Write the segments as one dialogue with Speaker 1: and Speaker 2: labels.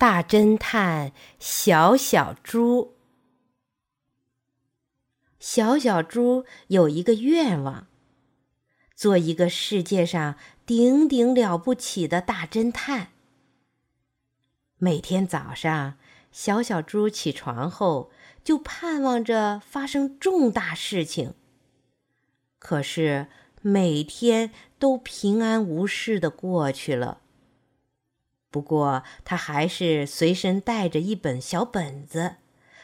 Speaker 1: 大侦探小小猪。小小猪有一个愿望，做一个世界上顶顶了不起的大侦探。每天早上，小小猪起床后就盼望着发生重大事情，可是每天都平安无事的过去了。不过，他还是随身带着一本小本子，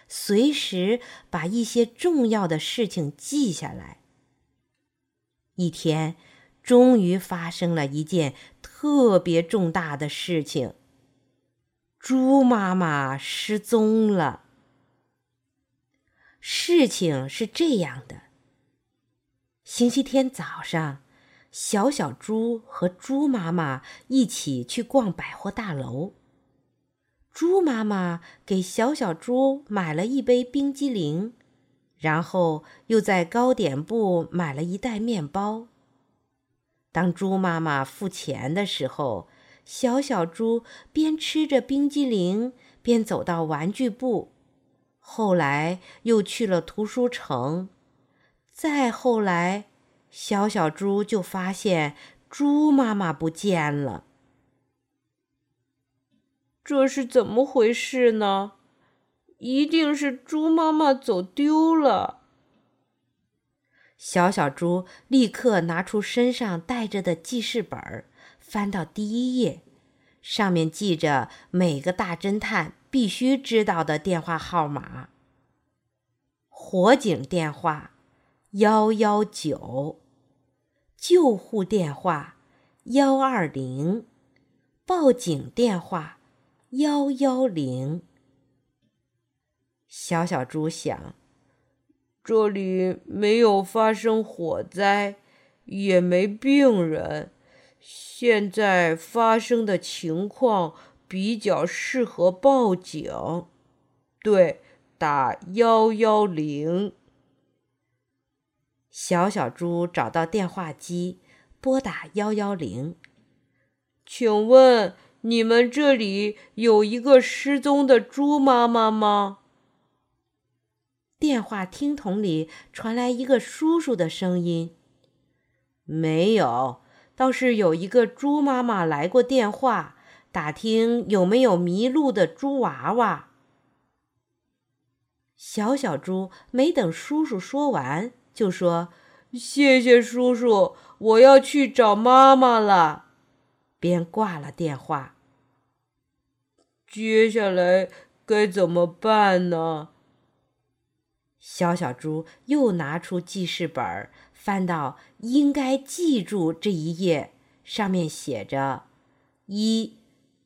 Speaker 1: 随时把一些重要的事情记下来。一天，终于发生了一件特别重大的事情：猪妈妈失踪了。事情是这样的：星期天早上。小小猪和猪妈妈一起去逛百货大楼。猪妈妈给小小猪买了一杯冰激凌，然后又在糕点部买了一袋面包。当猪妈妈付钱的时候，小小猪边吃着冰激凌边走到玩具部，后来又去了图书城，再后来。小小猪就发现猪妈妈不见了，
Speaker 2: 这是怎么回事呢？一定是猪妈妈走丢了。
Speaker 1: 小小猪立刻拿出身上带着的记事本，翻到第一页，上面记着每个大侦探必须知道的电话号码：火警电话幺幺九。救护电话幺二零，报警电话幺幺零。小小猪想，
Speaker 2: 这里没有发生火灾，也没病人，现在发生的情况比较适合报警。对，打幺幺零。
Speaker 1: 小小猪找到电话机，拨打幺幺零。
Speaker 2: 请问你们这里有一个失踪的猪妈妈吗？
Speaker 1: 电话听筒里传来一个叔叔的声音：“没有，倒是有一个猪妈妈来过电话，打听有没有迷路的猪娃娃。”小小猪没等叔叔说完。就说：“
Speaker 2: 谢谢叔叔，我要去找妈妈了。”
Speaker 1: 便挂了电话。
Speaker 2: 接下来该怎么办呢？
Speaker 1: 小小猪又拿出记事本，翻到“应该记住”这一页，上面写着：一，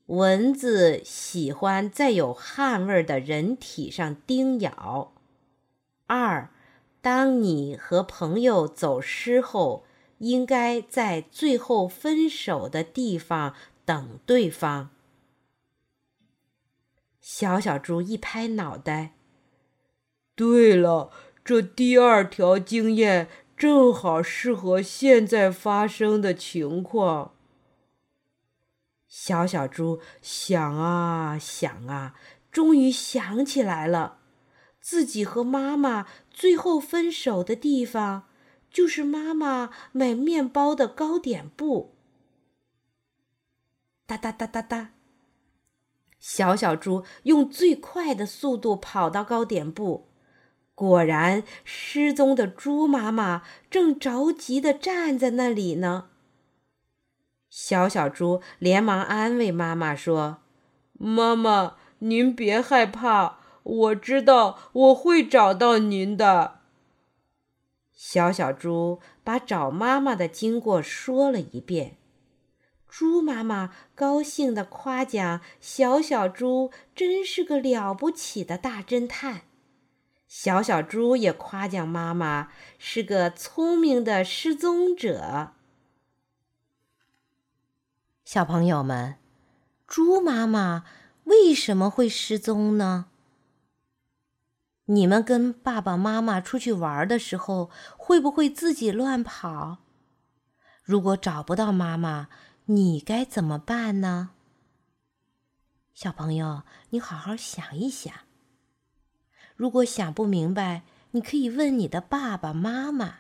Speaker 1: 蚊子喜欢在有汗味的人体上叮咬；二。当你和朋友走失后，应该在最后分手的地方等对方。小小猪一拍脑袋：“
Speaker 2: 对了，这第二条经验正好适合现在发生的情况。”
Speaker 1: 小小猪想啊想啊，终于想起来了。自己和妈妈最后分手的地方，就是妈妈买面包的糕点部。哒哒哒哒哒，小小猪用最快的速度跑到糕点部，果然失踪的猪妈妈正着急的站在那里呢。小小猪连忙安慰妈妈说：“
Speaker 2: 妈妈，您别害怕。”我知道我会找到您的。
Speaker 1: 小小猪把找妈妈的经过说了一遍，猪妈妈高兴地夸奖小小猪真是个了不起的大侦探，小小猪也夸奖妈妈是个聪明的失踪者。小朋友们，猪妈妈为什么会失踪呢？你们跟爸爸妈妈出去玩的时候，会不会自己乱跑？如果找不到妈妈，你该怎么办呢？小朋友，你好好想一想。如果想不明白，你可以问你的爸爸妈妈。